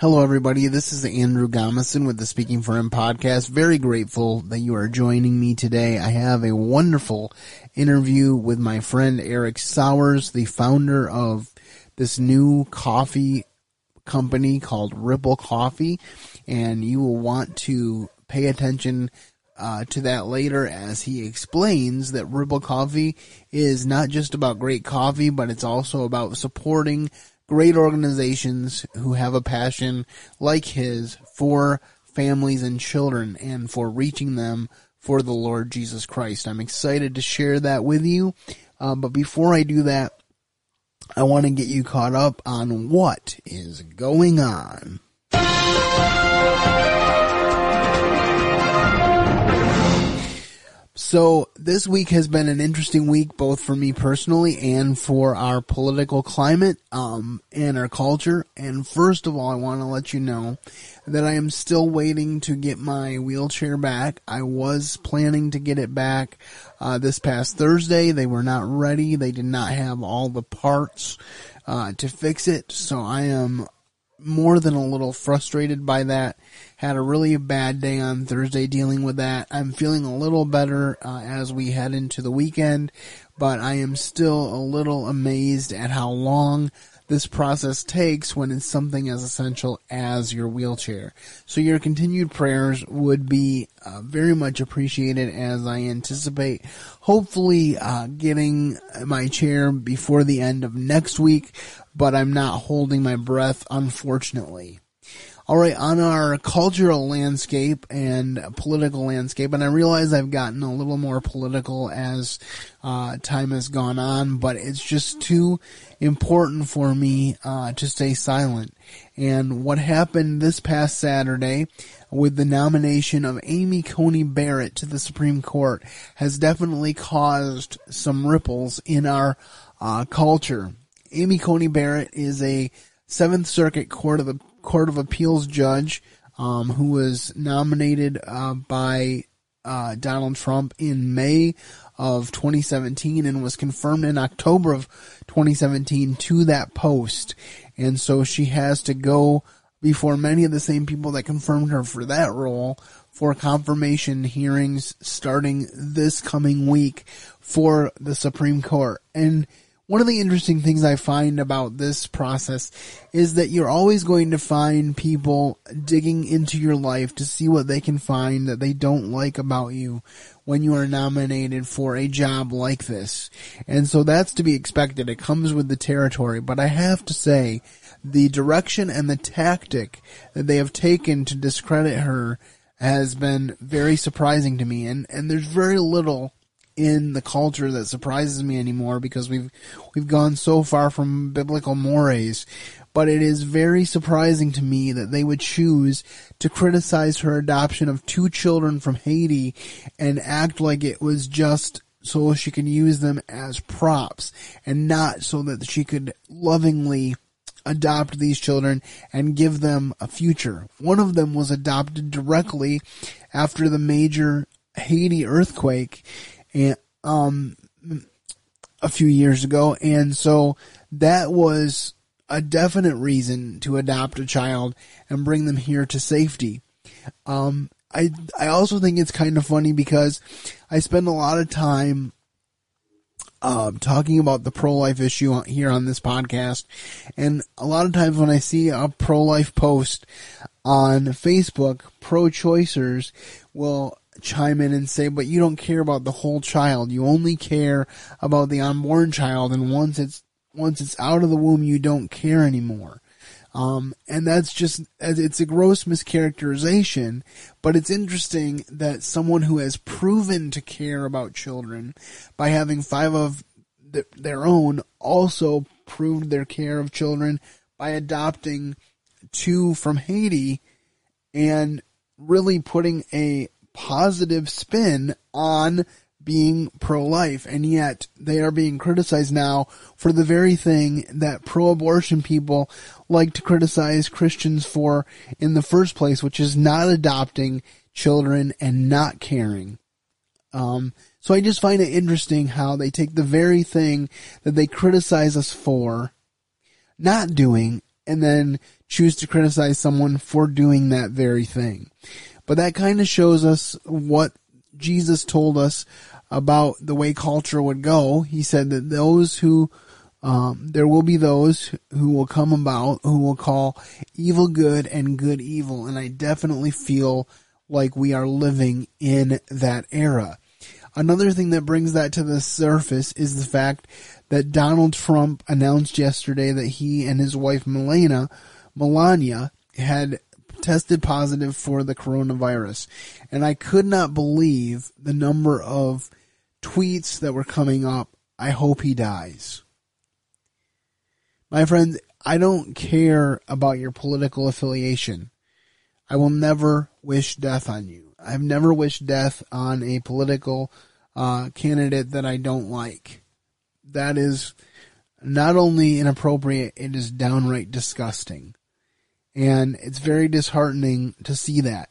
Hello, everybody. This is Andrew Gomison with the Speaking for Him podcast. Very grateful that you are joining me today. I have a wonderful interview with my friend Eric Sowers, the founder of this new coffee company called Ripl Coffee, and you will want to pay attention uh, to that later as he explains that Ripl Coffee is not just about great coffee, but it's also about supporting great organizations who have a passion like his for families and children and for reaching them for the Lord Jesus Christ. I'm excited to share that with you. Uh, but before I do that, I want to get you caught up on what is going on. So this week has been an interesting week, both for me personally and for our political climate, um, and our culture. And first of all, I want to let you know that I am still waiting to get my wheelchair back. I was planning to get it back, uh, this past Thursday. They were not ready. They did not have all the parts, uh, to fix it. So I am more than a little frustrated by that. Had a really bad day on Thursday dealing with that. I'm feeling a little better uh, as we head into the weekend, but I am still a little amazed at how long this process takes when it's something as essential as your wheelchair. So your continued prayers would be uh, very much appreciated as I anticipate hopefully uh, getting my chair before the end of next week, but I'm not holding my breath unfortunately. All right, on our cultural landscape and political landscape, and I realize I've gotten a little more political as uh, time has gone on, but it's just too important for me uh, to stay silent. And what happened this past Saturday with the nomination of Amy Coney Barrett to the Supreme Court has definitely caused some ripples in our uh, culture. Amy Coney Barrett is a Seventh Circuit Court of the Court of Appeals judge um, who was nominated uh, by uh, Donald Trump in May of 2017 and was confirmed in October of 2017 to that post. And so she has to go before many of the same people that confirmed her for that role for confirmation hearings starting this coming week for the Supreme Court. And one of the interesting things I find about this process is that you're always going to find people digging into your life to see what they can find that they don't like about you when you are nominated for a job like this. And so that's to be expected. It comes with the territory. But I have to say, the direction and the tactic that they have taken to discredit her has been very surprising to me. And, and there's very little in the culture that surprises me anymore because we've we've gone so far from biblical mores. But it is very surprising to me that they would choose to criticize her adoption of two children from Haiti and act like it was just so she could use them as props and not so that she could lovingly adopt these children and give them a future. One of them was adopted directly after the major Haiti earthquake and um a few years ago, and so that was a definite reason to adopt a child and bring them here to safety. Um, I I also think it's kind of funny because I spend a lot of time um, talking about the pro life issue here on this podcast, and a lot of times when I see a pro life post on Facebook, pro choicers will chime in and say, but you don't care about the whole child. You only care about the unborn child. And once it's, once it's out of the womb, you don't care anymore. Um, and that's just, it's a gross mischaracterization, but it's interesting that someone who has proven to care about children by having five of their own also proved their care of children by adopting two from Haiti and really putting a positive spin on being pro-life and yet they are being criticized now for the very thing that pro-abortion people like to criticize Christians for in the first place, which is not adopting children and not caring. Um, so I just find it interesting how they take the very thing that they criticize us for not doing and then choose to criticize someone for doing that very thing. But that kind of shows us what Jesus told us about the way culture would go. He said that those who um, there will be those who will come about who will call evil good and good evil, and I definitely feel like we are living in that era. Another thing that brings that to the surface is the fact that Donald Trump announced yesterday that he and his wife Melania, Melania had tested positive for the coronavirus. And I could not believe the number of tweets that were coming up. I hope he dies. My friends, I don't care about your political affiliation. I will never wish death on you. I've never wished death on a political uh, candidate that I don't like. That is not only inappropriate, it is downright disgusting. And it's very disheartening to see that.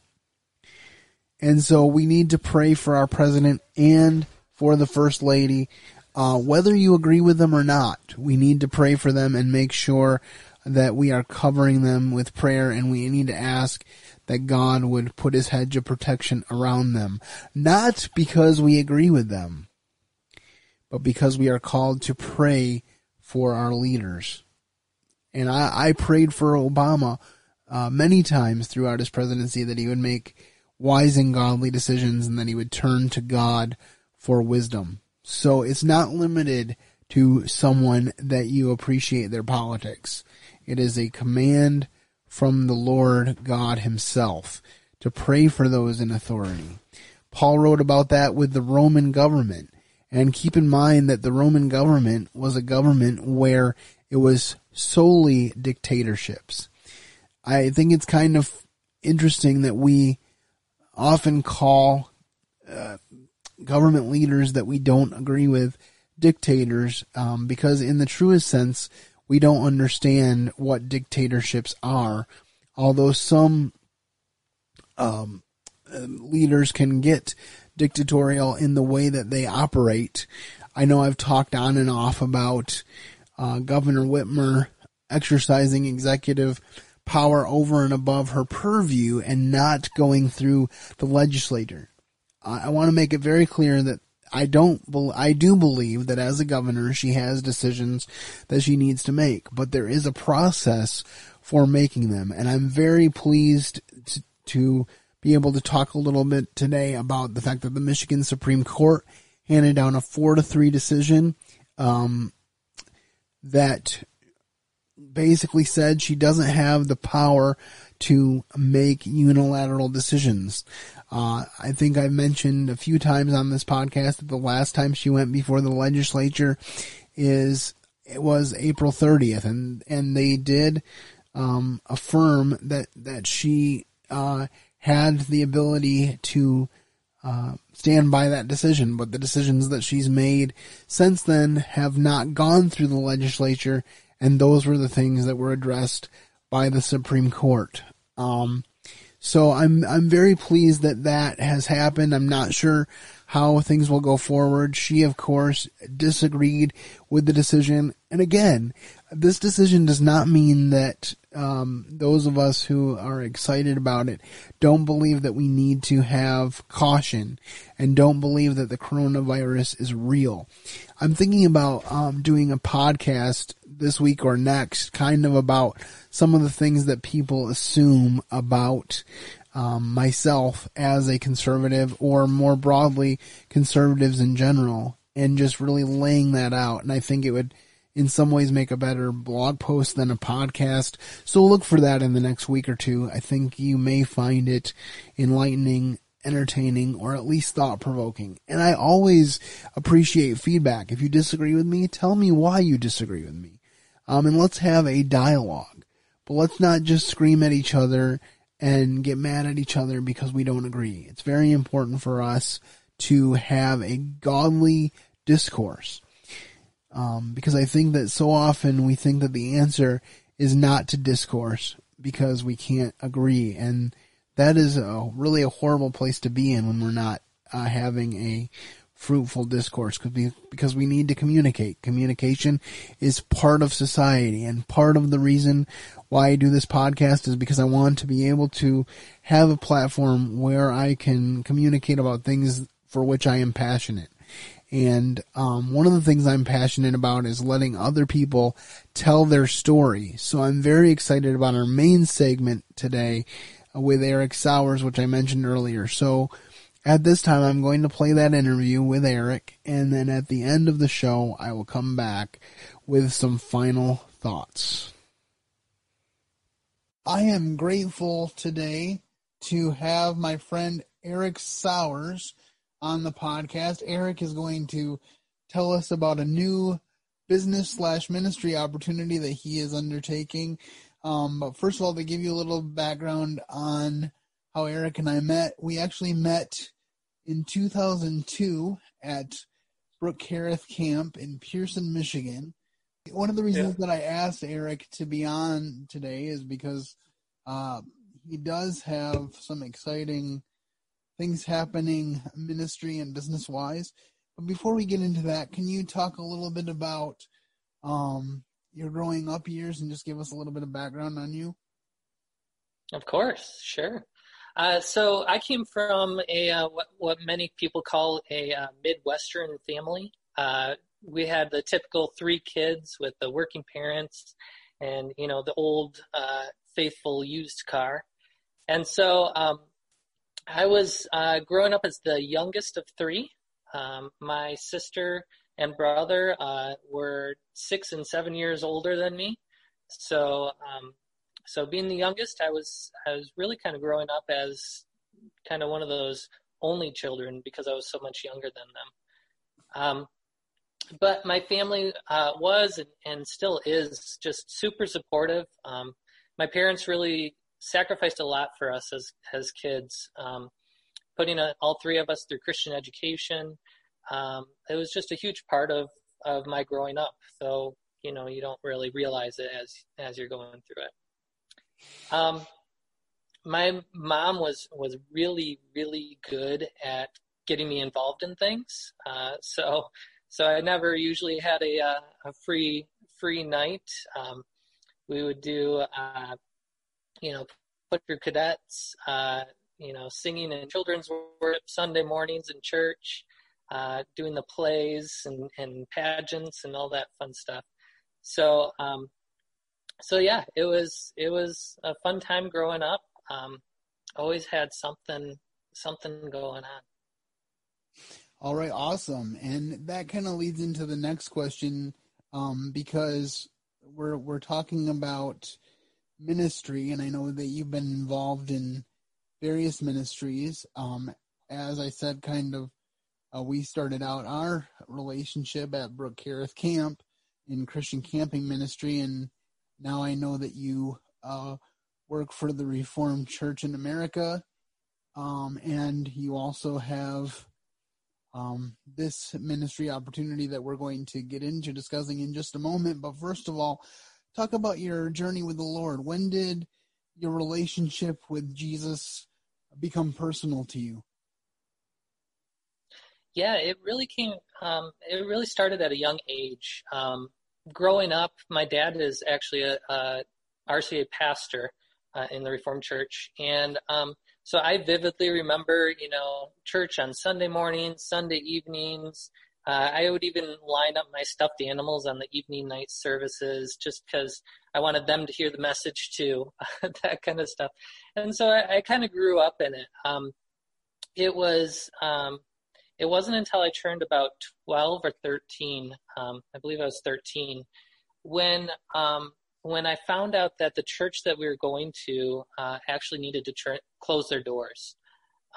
And so we need to pray for our president and for the first lady uh, whether you agree with them or not, we need to pray for them and make sure that we are covering them with prayer and we need to ask that God would put his hedge of protection around them. Not because we agree with them, but because we are called to pray for our leaders. And I, I prayed for Obama uh, many times throughout his presidency that he would make wise and godly decisions and that he would turn to God for wisdom. So it's not limited to someone that you appreciate their politics. It is a command from the Lord God himself to pray for those in authority. Paul wrote about that with the Roman government. And keep in mind that the Roman government was a government where it was solely dictatorships. I think it's kind of interesting that we often call uh, government leaders that we don't agree with dictators um, because in the truest sense we don't understand what dictatorships are although some um, leaders can get dictatorial in the way that they operate i know i've talked on and off about uh, governor whitmer exercising executive power over and above her purview and not going through the legislator I want to make it very clear that I don't, I do believe that as a governor, she has decisions that she needs to make, but there is a process for making them. And I'm very pleased to, to be able to talk a little bit today about the fact that the Michigan Supreme Court handed down a four to three decision, um, that basically said she doesn't have the power to make unilateral decisions. Uh, I think I mentioned a few times on this podcast that the last time she went before the legislature is it was April 30th, and and they did um, affirm that that she uh, had the ability to uh, stand by that decision, but the decisions that she's made since then have not gone through the legislature, and those were the things that were addressed by the Supreme Court. Um, so I'm I'm very pleased that that has happened. I'm not sure how things will go forward. She, of course, disagreed with the decision. And again, this decision does not mean that um, those of us who are excited about it don't believe that we need to have caution and don't believe that the coronavirus is real. I'm thinking about um, doing a podcast this week or next, kind of about some of the things that people assume about um, myself as a conservative or more broadly conservatives in general and just really laying that out. And I think it would in some ways make a better blog post than a podcast. So look for that in the next week or two. I think you may find it enlightening, entertaining, or at least thought provoking. And I always appreciate feedback. If you disagree with me, tell me why you disagree with me. Um, and let's have a dialogue. But let's not just scream at each other and get mad at each other because we don't agree. It's very important for us to have a godly discourse. Um, because I think that so often we think that the answer is not to discourse because we can't agree. And that is a, really a horrible place to be in when we're not uh, having a fruitful discourse because we need to communicate. Communication is part of society and part of the reason why I do this podcast is because I want to be able to have a platform where I can communicate about things for which I am passionate. And um, one of the things I'm passionate about is letting other people tell their story. So I'm very excited about our main segment today with Eric Sowers, which I mentioned earlier. So at this time, I'm going to play that interview with Eric, and then at the end of the show, I will come back with some final thoughts. I am grateful today to have my friend Eric Sowers on the podcast. Eric is going to tell us about a new business slash ministry opportunity that he is undertaking. Um, but first of all, to give you a little background on how Eric and I met. We actually met in 2002 at Brooke Careth Camp in Pearson, Michigan. One of the reasons yeah. that I asked Eric to be on today is because uh, he does have some exciting things happening ministry and business wise. But before we get into that, can you talk a little bit about um, your growing up years and just give us a little bit of background on you? Of course, sure. Uh, so I came from a uh, what, what, many people call a uh, Midwestern family. Uh, we had the typical three kids with the working parents, and you know the old uh, faithful used car. And so um, I was uh, growing up as the youngest of three. Um, my sister and brother were six and seven years older than me. So um, so being the youngest, I was I was really kind of growing up as kind of one of those only children because I was so much younger than them. Um, but my family uh, was and, and, still is just super supportive. Um, my parents really sacrificed a lot for us as as kids, um, putting a, all three of us through Christian education. Um, it was just a huge part of of my growing up. So you know you don't really realize it as as you're going through it. Um, my mom was was really really good at getting me involved in things. Uh, so so I never usually had a uh, a free free night. Um, we would do uh, you know put your cadets, uh, you know singing in children's worship Sunday mornings in church, uh, doing the plays and, and pageants and all that fun stuff. So um, so yeah, it was it was a fun time growing up. Um, always had something something going on. All right, awesome, and that kind of leads into the next question um, because we're we're talking about ministry, and I know that you've been involved in various ministries. Um, as I said, kind of, uh, we started out our relationship at Brook Careth Camp in Christian Camping Ministry, and now I know that you uh, work for the Reformed Church in America, um, and you also have um, this ministry opportunity that we're going to get into discussing in just a moment. But first of all, talk about your journey with the Lord. When did your relationship with Jesus become personal to you? Yeah, it really came. Um, it really started at a young age. Um, growing up, my dad is actually a, a RCA pastor uh, in the Reformed Church, and um, so I vividly remember, you know, church on Sunday mornings, Sunday evenings. Uh, I would even line up my stuffed animals on the evening night services just because I wanted them to hear the message too, that kind of stuff. And so I, I kind of grew up in it. Um, it was um, it wasn't until I turned about 12 or 13, um, I believe I was 13, when um, when I found out that the church that we were going to uh, actually needed to tr- close their doors.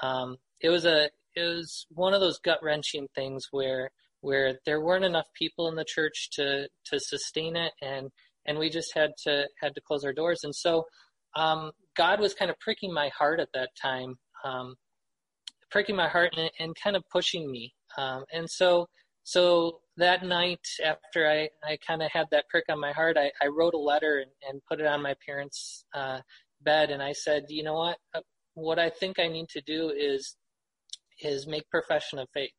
Um, it was a it was one of those gut wrenching things where where there weren't enough people in the church to to sustain it, and and we just had to had to close our doors. And so um, God was kind of pricking my heart at that time um, pricking my heart and, and kind of pushing me. Um, and so, so that night after I, I kind of had that prick on my heart, I, I wrote a letter and, and put it on my parents' uh, bed. And I said, you know what? Uh, what I think I need to do is, is make profession of faith.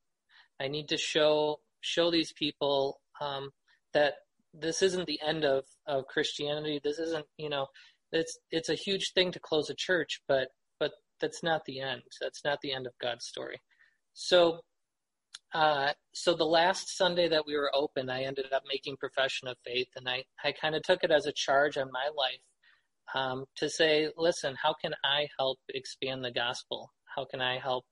I need to show show these people um, that this isn't the end of, of Christianity. This isn't, you know, it's it's a huge thing to close a church, but but that's not the end. That's not the end of God's story. So uh, so the last Sunday that we were open, I ended up making profession of faith, and I, I kind of took it as a charge on my life um, to say, listen, how can I help expand the gospel? How can I help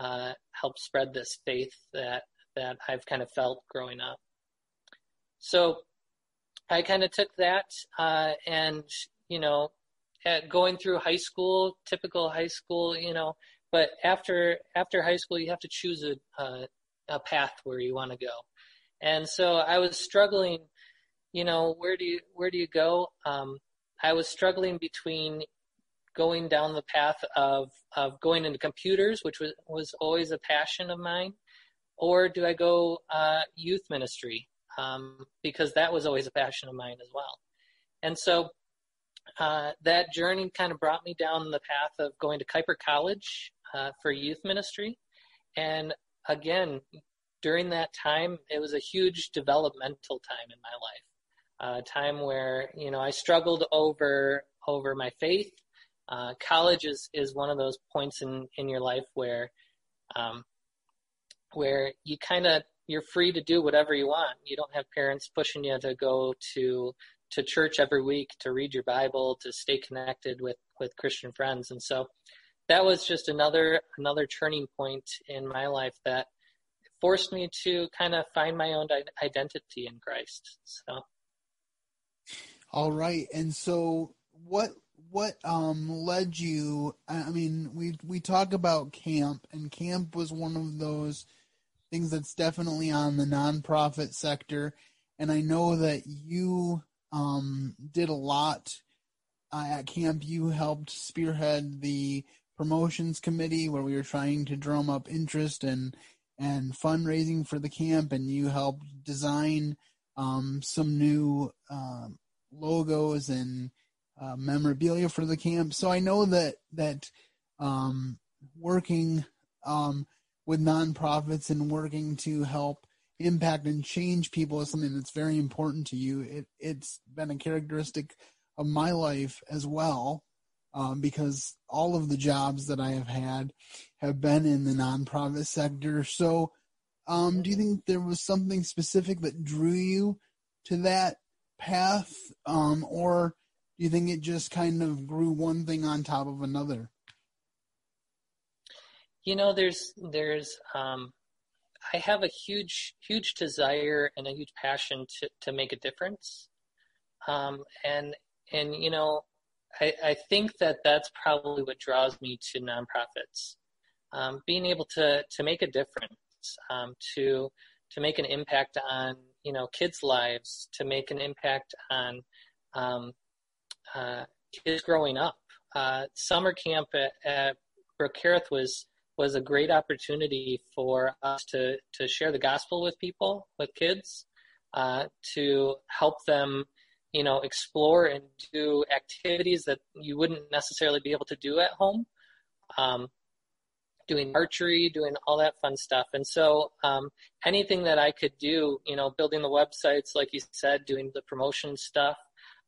uh, help spread this faith that that I've kind of felt growing up? So I kind of took that, uh, and you know, going through high school, typical high school, you know, but after after high school, you have to choose a, a a path where you want to go. And so I was struggling, you know, where do you where do you go? Um, I was struggling between going down the path of of going into computers, which was was always a passion of mine, or do I go uh, youth ministry um, because that was always a passion of mine as well. And so uh, that journey kind of brought me down the path of going to Kuiper College uh, for youth ministry, and again, during that time, it was a huge developmental time in my life. A uh, time where you know I struggled over over my faith. Uh, college is is one of those points in in your life where um, where you kind of you're free to do whatever you want. You don't have parents pushing you to go to to church every week, to read your Bible, to stay connected with with Christian friends, and so that was just another another turning point in my life that forced me to kind of find my own identity in Christ. So. All right, and so what what um led you? I mean, we we talk about camp, and camp was one of those things that's definitely on the nonprofit sector, and I know that you um did a lot uh, at camp. You helped spearhead the promotions committee where we were trying to drum up interest and and fundraising for the camp, and you helped design um, some new uh, logos and uh, memorabilia for the camp. So I know that that um, working um, with nonprofits and working to help impact and change people is something that's very important to you. It, it's been a characteristic of my life as well um, because all of the jobs that I have had have been in the nonprofit sector. So, um, do you think there was something specific that drew you to that path, um, or do you think it just kind of grew one thing on top of another? You know, there's there's um, I have a huge huge desire and a huge passion to to make a difference, um, and and you know I, I think that that's probably what draws me to nonprofits. Um, being able to to make a difference, um, to to make an impact on you know kids' lives, to make an impact on um, uh, kids growing up. Uh, summer camp at, at was was a great opportunity for us to to share the gospel with people, with kids, uh, to help them you know, explore and do activities that you wouldn't necessarily be able to do at home. Um, doing archery, doing all that fun stuff. And so, um, anything that I could do, you know, building the websites, like you said, doing the promotion stuff,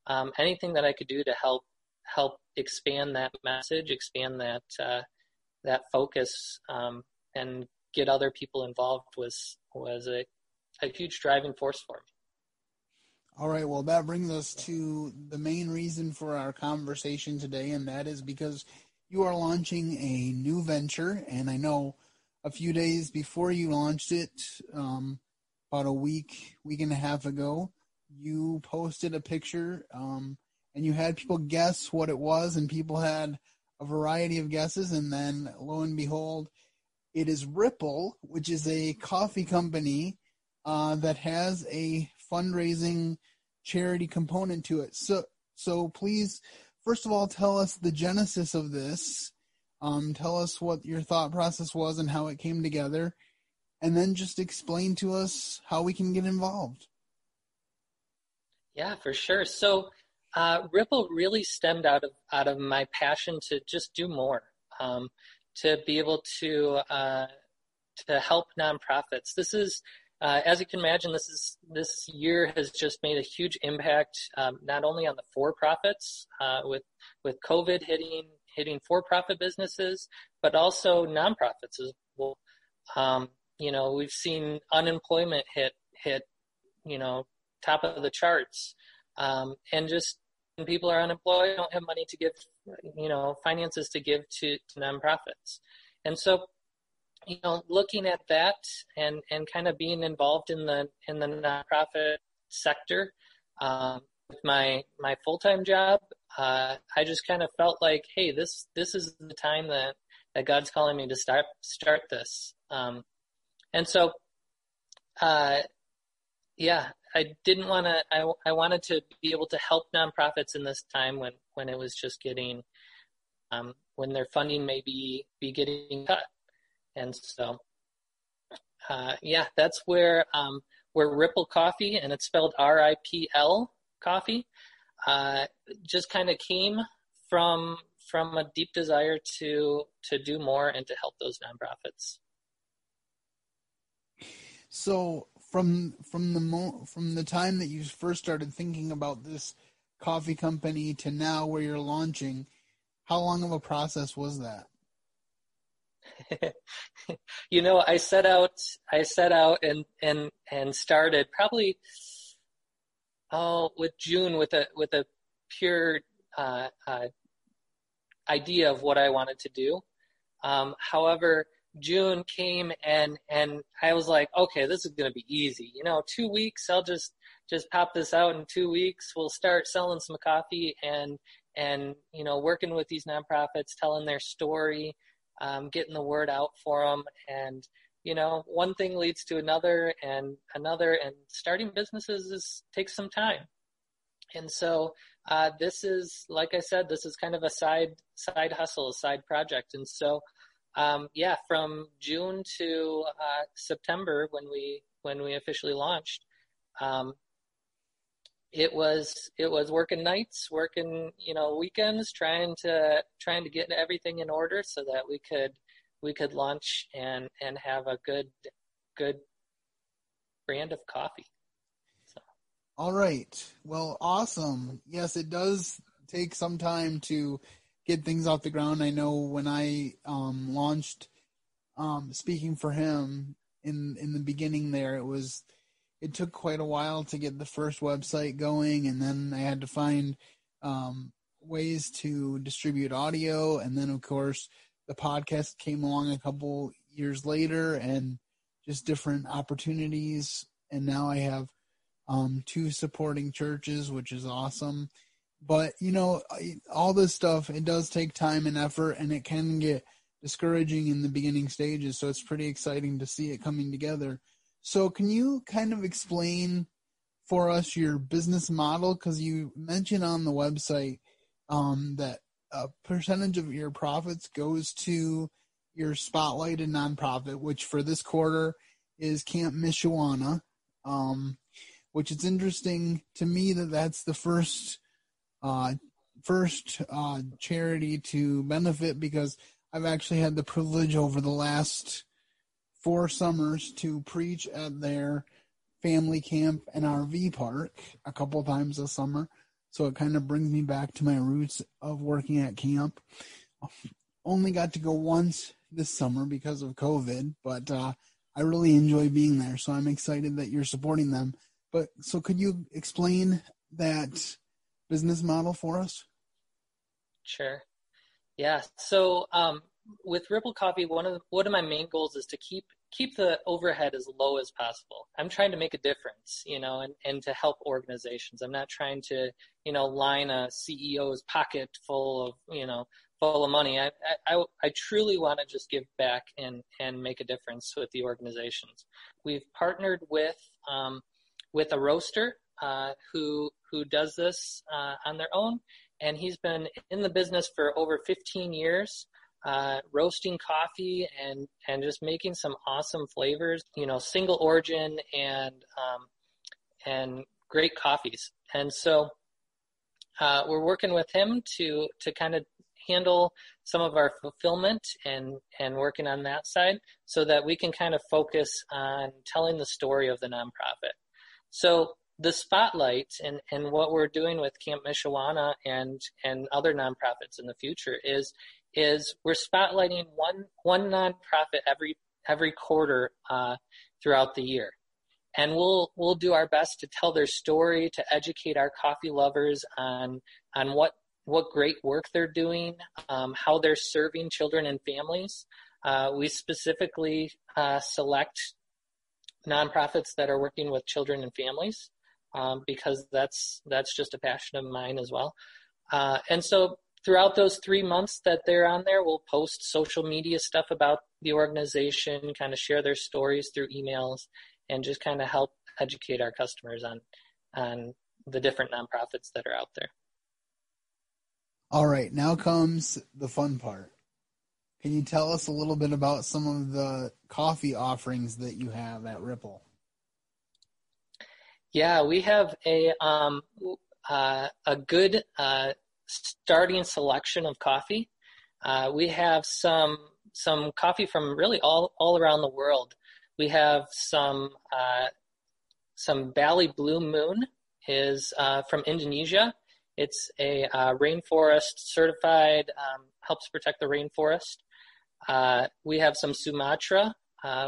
um, anything that I could do to help help expand that message, expand that uh, that focus, um, and get other people involved was was a, a huge driving force for me. All right, well, that brings us to the main reason for our conversation today, and that is because you are launching a new venture. And I know a few days before you launched it, um, about a week, week and a half ago, you posted a picture um, and you had people guess what it was, and people had a variety of guesses. And then lo and behold, it is Ripl, which is a coffee company uh, that has a fundraising charity component to it. So, so please, first of all, tell us the genesis of this. Um, tell us what your thought process was and how it came together, and then just explain to us how we can get involved. Yeah, for sure. So, uh, Ripl really stemmed out of out of my passion to just do more, um, to be able to uh, to help nonprofits. This is, uh, as you can imagine, this is this year has just made a huge impact, um, not only on the for-profits uh, with with COVID hitting hitting for-profit businesses, but also nonprofits as well. Um, you know, we've seen unemployment hit hit, you know, top of the charts, um, and just when people are unemployed, don't have money to give, you know, finances to give to, to nonprofits, and so you know, looking at that and, and kind of being involved in the in the nonprofit sector um, with my my full time job, uh, I just kind of felt like, hey, this this is the time that that God's calling me to start start this. Um, and so, uh, yeah, I didn't want to. I I wanted to be able to help nonprofits in this time when when it was just getting um, when their funding may be be getting cut. And so, uh, yeah, that's where um, where Ripl Coffee, and it's spelled R-I-P-L coffee, uh, just kind of came from from a deep desire to to do more and to help those nonprofits. So from from the mo- from the time that you first started thinking about this coffee company to now where you're launching, how long of a process was that? you know, I set out, I set out and and and started probably oh with June with a with a pure uh, uh, idea of what I wanted to do. Um, however, June came and and I was like, okay, this is to be easy. You know, two weeks, I'll just just pop this out in two weeks. We'll start selling some coffee and and you know working with these nonprofits, telling their story um, getting the word out for them. And, you know, one thing leads to another and another, and starting businesses is, takes some time. And so, uh, this is, like I said, this is kind of a side, side hustle, a side project. And so, um, yeah, from June to, uh, September when we, when we officially launched, um, it was it was working nights, working you know weekends, trying to trying to get everything in order so that we could we could launch and and have a good good brand of coffee. So. All right. Well, awesome. Yes, it does take some time to get things off the ground. I know when I um, launched um, speaking for him in in the beginning there, it was it took quite a while to get the first website going, and then I had to find um, ways to distribute audio, and then of course the podcast came along a couple years later, and just different opportunities, and now I have um, two supporting churches, which is awesome. But you know, all this stuff it does take time and effort, and it can get discouraging in the beginning stages. So it's pretty exciting to see it coming together. So, can you kind of explain for us your business model? Because you mentioned on the website um, that a percentage of your profits goes to your spotlighted nonprofit, which for this quarter is Camp Mishuana, um, which is interesting to me that that's the first uh, first uh, charity to benefit because I've actually had the privilege over the last four summers to preach at their family camp and RV park a couple times a summer. So it kind of brings me back to my roots of working at camp. Only got to go once this summer because of COVID, but uh, I really enjoy being there. So I'm excited that you're supporting them. But so could you explain that business model for us? Sure. Yeah. So um, with Ripl Coffee, one of the, one of my main goals is to keep keep the overhead as low as possible. I'm trying to make a difference, you know, and, and to help organizations. I'm not trying to, you know, line a CEO's pocket full of, you know, full of money. I, I, I truly want to just give back and, and make a difference with the organizations. We've partnered with, um, with a roaster, uh, who, who does this, uh, on their own. And he's been in the business for over 15 years uh, roasting coffee and and just making some awesome flavors. You know, single origin and um, and great coffees. And so uh, we're working with him to to kind of handle some of our fulfillment and and working on that side so that we can kind of focus on telling the story of the nonprofit. So the spotlight and, and what we're doing with Camp Mishawana and and other nonprofits in the future is is we're spotlighting one one nonprofit every every quarter uh, throughout the year, and we'll we'll do our best to tell their story to educate our coffee lovers on on what what great work they're doing, um, how they're serving children and families. Uh, we specifically uh, select nonprofits that are working with children and families um, because that's that's just a passion of mine as well. Uh, and so throughout those three months that they're on there, we'll post social media stuff about the organization, kind of share their stories through emails, and just kind of help educate our customers on on the different nonprofits that are out there. All right, now comes the fun part. Can you tell us a little bit about some of the coffee offerings that you have at Ripl? Yeah, we have a um, uh, a good uh, starting selection of coffee. Uh, we have some some coffee from really all all around the world. We have some uh, some Bali Blue Moon is uh, from Indonesia. It's a uh, rainforest certified, um, helps protect the rainforest. We have some Sumatra,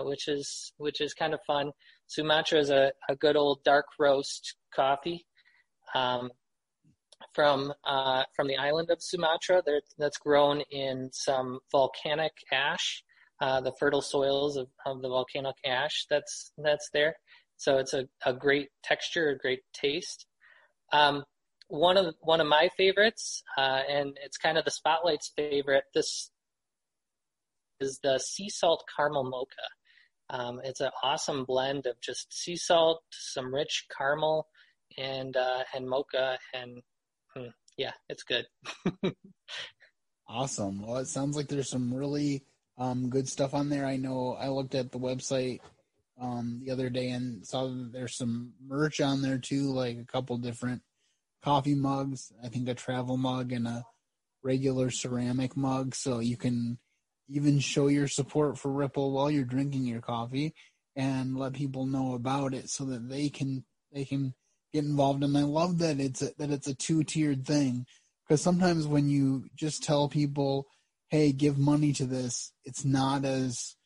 which is which is kind of fun. Sumatra is a, a good old dark roast coffee. Um, from uh, from the island of Sumatra that's grown in some volcanic ash, uh, the fertile soils of, of the volcanic ash that's that's there. So it's a, a great texture, a great taste. Um, one of one of my favorites, uh, and it's kind of the spotlight's favorite. This is the sea salt caramel mocha. Um, it's an awesome blend of just sea salt, some rich caramel, and uh, and mocha, and mm, yeah, it's good. awesome. Well, it sounds like there's some really um, good stuff on there. I know I looked at the website um, the other day and saw that there's some merch on there too, like a couple different coffee mugs. I think a travel mug and a regular ceramic mug, so you can even show your support for Ripl while you're drinking your coffee and let people know about it so that they can they can get involved. And I love that it's a, that it's a two tiered thing because sometimes when you just tell people, "Hey, give money to this," it's not as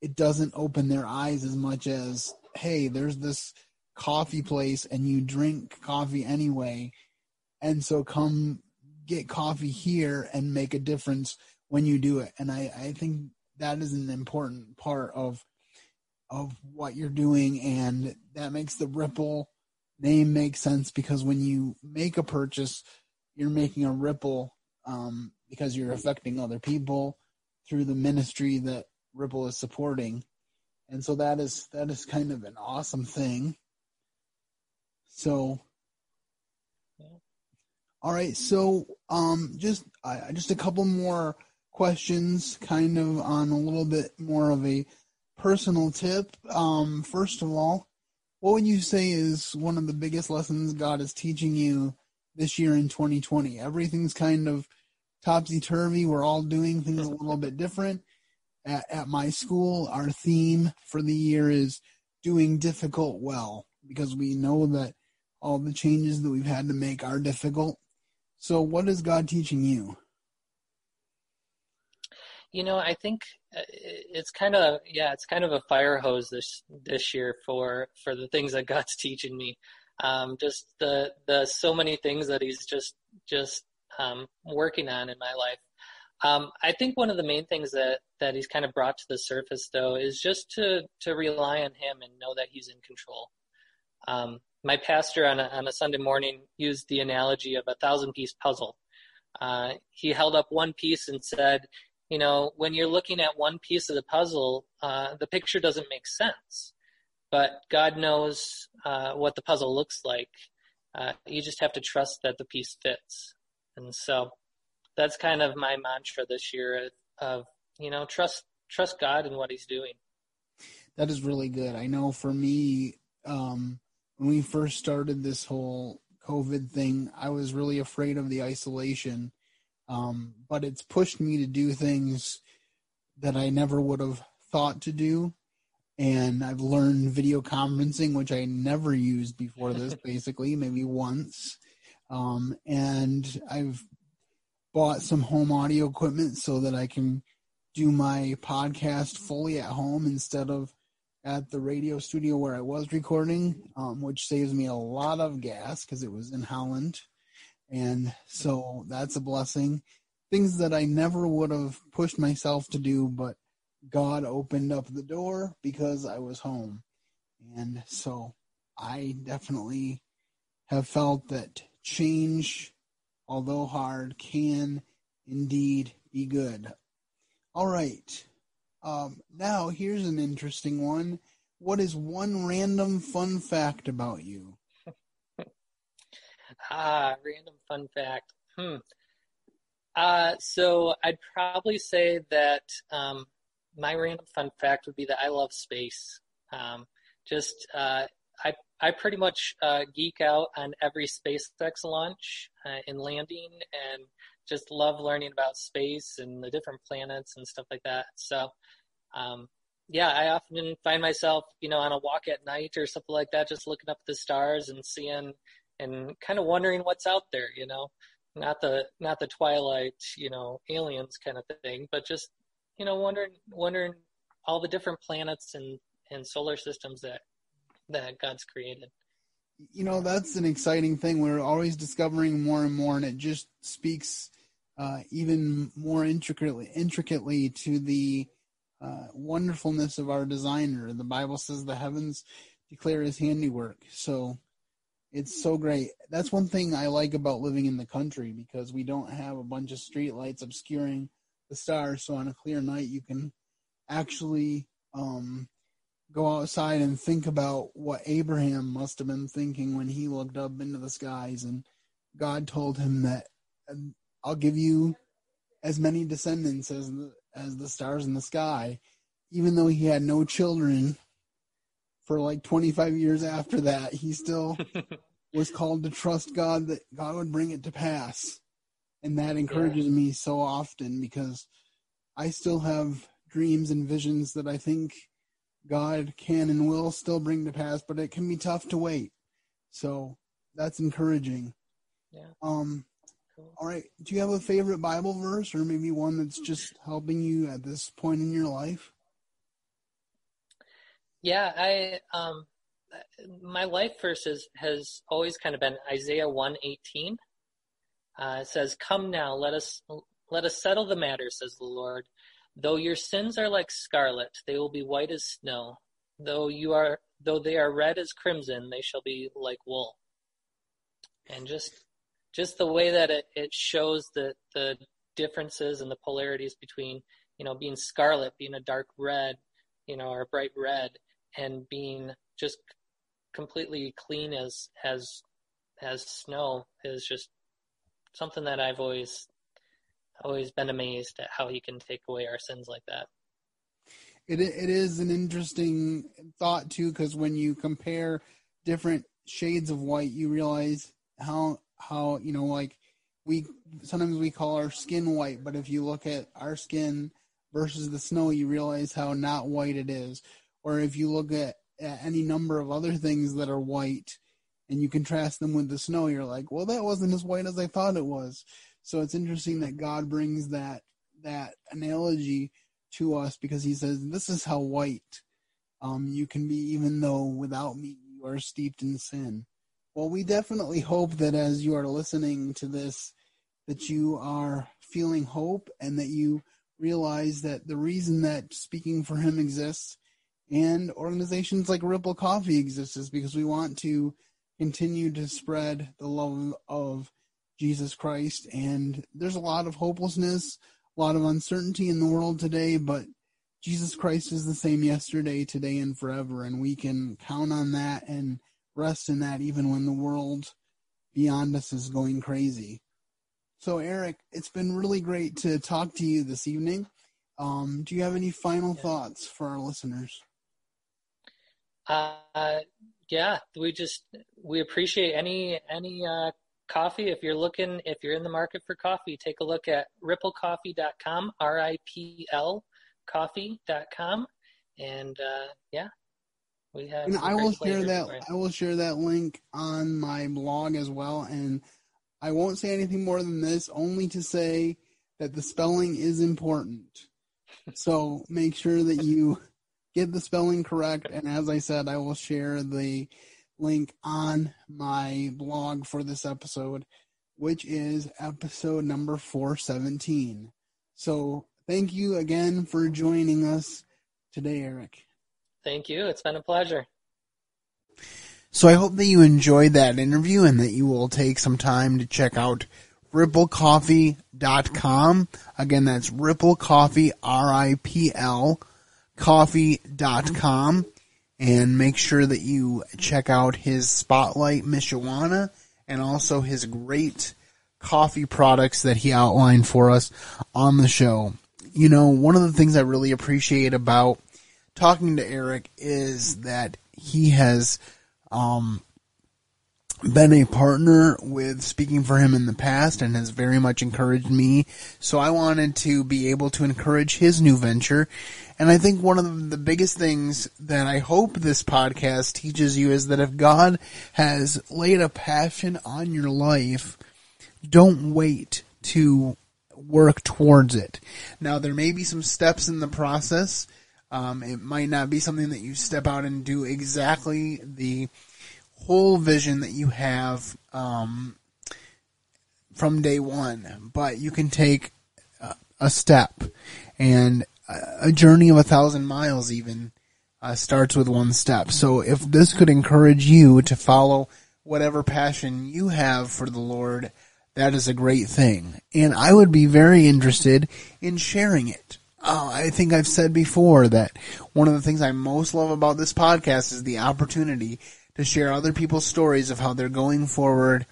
it doesn't open their eyes as much as, "Hey, there's this coffee place and you drink coffee anyway, and so come get coffee here and make a difference when you do it. And I, I think that is an important part of of what you're doing. And that makes the ripple name make sense because when you make a purchase you're making a ripple um, because you're affecting other people through the ministry that ripple is supporting. And so that is that is kind of an awesome thing. So all right. So um just just a couple more questions kind of on a little bit more of a personal tip. Um, first of all, what would you say is one of the biggest lessons God is teaching you this year in 2020? Everything's kind of topsy turvy. We're all doing things a little bit different. At, at my school, our theme for the year is doing difficult well because we know that all the changes that we've had to make are difficult. So, what is God teaching you? You know, I think uh, it's kind of yeah, it's kind of a fire hose this this year for for the things that God's teaching me. Um, just the the so many things that He's just just um, working on in my life. Um, I think one of the main things that that He's kind of brought to the surface though is just to to rely on Him and know that He's in control. Um, my pastor on a, on a Sunday morning used the analogy of a thousand piece puzzle. Uh, he held up one piece and said, you know, when you're looking at one piece of the puzzle, uh, the picture doesn't make sense. But God knows uh, what the puzzle looks like. Uh, you just have to trust that the piece fits. And so that's kind of my mantra this year of, you know, trust trust God and what He's doing. That is really good. I know for me, um, when we first started this whole COVID thing, I was really afraid of the isolation Um, but it's pushed me to do things that I never would have thought to do. And I've learned video conferencing, which I never used before this, basically, maybe once. Um, and I've bought some home audio equipment so that I can do my podcast fully at home instead of at the radio studio where I was recording, um, which saves me a lot of gas because it was in Holland. And so that's a blessing. Things that I never would have pushed myself to do, but God opened up the door because I was home. And so I definitely have felt that change, although hard, can indeed be good. All right. Um, now, here's an interesting one. What is one random fun fact about you? Ah, random fun fact. Hmm. Uh, so I'd probably say that um, my random fun fact would be that I love space. Um, just uh, I I pretty much uh, geek out on every SpaceX launch uh, and landing, and just love learning about space and the different planets and stuff like that. So, um, yeah, I often find myself, you know, on a walk at night or something like that, just looking up at the stars and seeing and kind of wondering what's out there, you know, not the not the Twilight, you know, aliens kind of thing, but just you know, wondering wondering all the different planets and and solar systems that that God's created. You know, that's an exciting thing. We're always discovering more and more, and it just speaks uh, even more intricately intricately to the uh, wonderfulness of our designer. The Bible says the heavens declare his handiwork. So it's so great. That's one thing I like about living in the country because we don't have a bunch of street lights obscuring the stars. So on a clear night, you can actually um, go outside and think about what Abraham must have been thinking when he looked up into the skies and God told him that I'll give you as many descendants as as the stars in the sky, even though he had no children for like 25 years after that, he still was called to trust God that God would bring it to pass. And that encourages yeah. me so often because I still have dreams and visions that I think God can and will still bring to pass, but it can be tough to wait. So that's encouraging. Yeah. Um, cool. All right. Do you have a favorite Bible verse or maybe one that's just helping you at this point in your life? Yeah, I um my life verse has always kind of been Isaiah 118. Uh, it says, "Come now, let us let us settle the matter," says the Lord. Though your sins are like scarlet, they will be white as snow. Though you are though they are red as crimson, they shall be like wool. And just just the way that it, it shows the the differences and the polarities between, you know, being scarlet, being a dark red, you know, or a bright red, and being just completely clean as as as snow is just something that I've always always been amazed at how he can take away our sins like that. It it is an interesting thought too, because when you compare different shades of white, you realize how how you know like we sometimes we call our skin white, but if you look at our skin versus the snow, you realize how not white it is. Or if you look at, at any number of other things that are white and you contrast them with the snow, you're like, well, that wasn't as white as I thought it was. So it's interesting that God brings that that analogy to us because He says, "This is how white um, you can be, even though without me you are steeped in sin." Well, we definitely hope that as you are listening to this, that you are feeling hope and that you realize that the reason that speaking for Him exists and organizations like Ripl Coffee exist is because we want to continue to spread the love of Jesus Christ. And there's a lot of hopelessness, a lot of uncertainty in the world today, but Jesus Christ is the same yesterday, today, and forever. And we can count on that and rest in that even when the world beyond us is going crazy. So, Eric, it's been really great to talk to you this evening. Um, do you have any final thoughts for our listeners? Uh, yeah, we just we appreciate any any uh, coffee, if you're looking, if you're in the market for coffee, take a look at riplcoffee.com, R-I-P-L coffee.com. And, uh, yeah, we have. And I will share that, I will share that link on my blog as well. And I won't say anything more than this, only to say that the spelling is important. so make sure that you get the spelling correct. And as I said, I will share the link on my blog for this episode, which is episode number 417. So thank you again for joining us today, Eric. Thank you. It's been a pleasure. So I hope that you enjoyed that interview and that you will take some time to check out riplcoffee.com. Again, that's riplcoffee, R-I-P-L, coffee.com. And make sure that you check out his Spotlight Michoacana and also his great coffee products that he outlined for us on the show. You know, one of the things I really appreciate about talking to Eric is that he has um, been a partner with speaking for him in the past and has very much encouraged me. So I wanted to be able to encourage his new venture. And I think one of the biggest things that I hope this podcast teaches you is that if God has laid a passion on your life, don't wait to work towards it. Now there may be some steps in the process. Um, it might not be something that you step out and do exactly the whole vision that you have um, from day one, but you can take a, a step, and a journey of a thousand miles even uh, starts with one step. So if this could encourage you to follow whatever passion you have for the Lord, that is a great thing, and I would be very interested in sharing it. Uh, I think I've said before that one of the things I most love about this podcast is the opportunity to share other people's stories of how they're going forward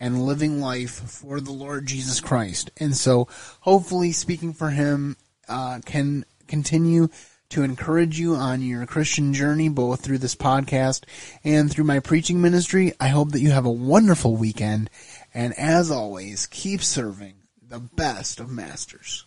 and living life for the Lord Jesus Christ. And so hopefully speaking for him uh, can continue to encourage you on your Christian journey, both through this podcast and through my preaching ministry. I hope that you have a wonderful weekend. And as always, keep serving the best of masters.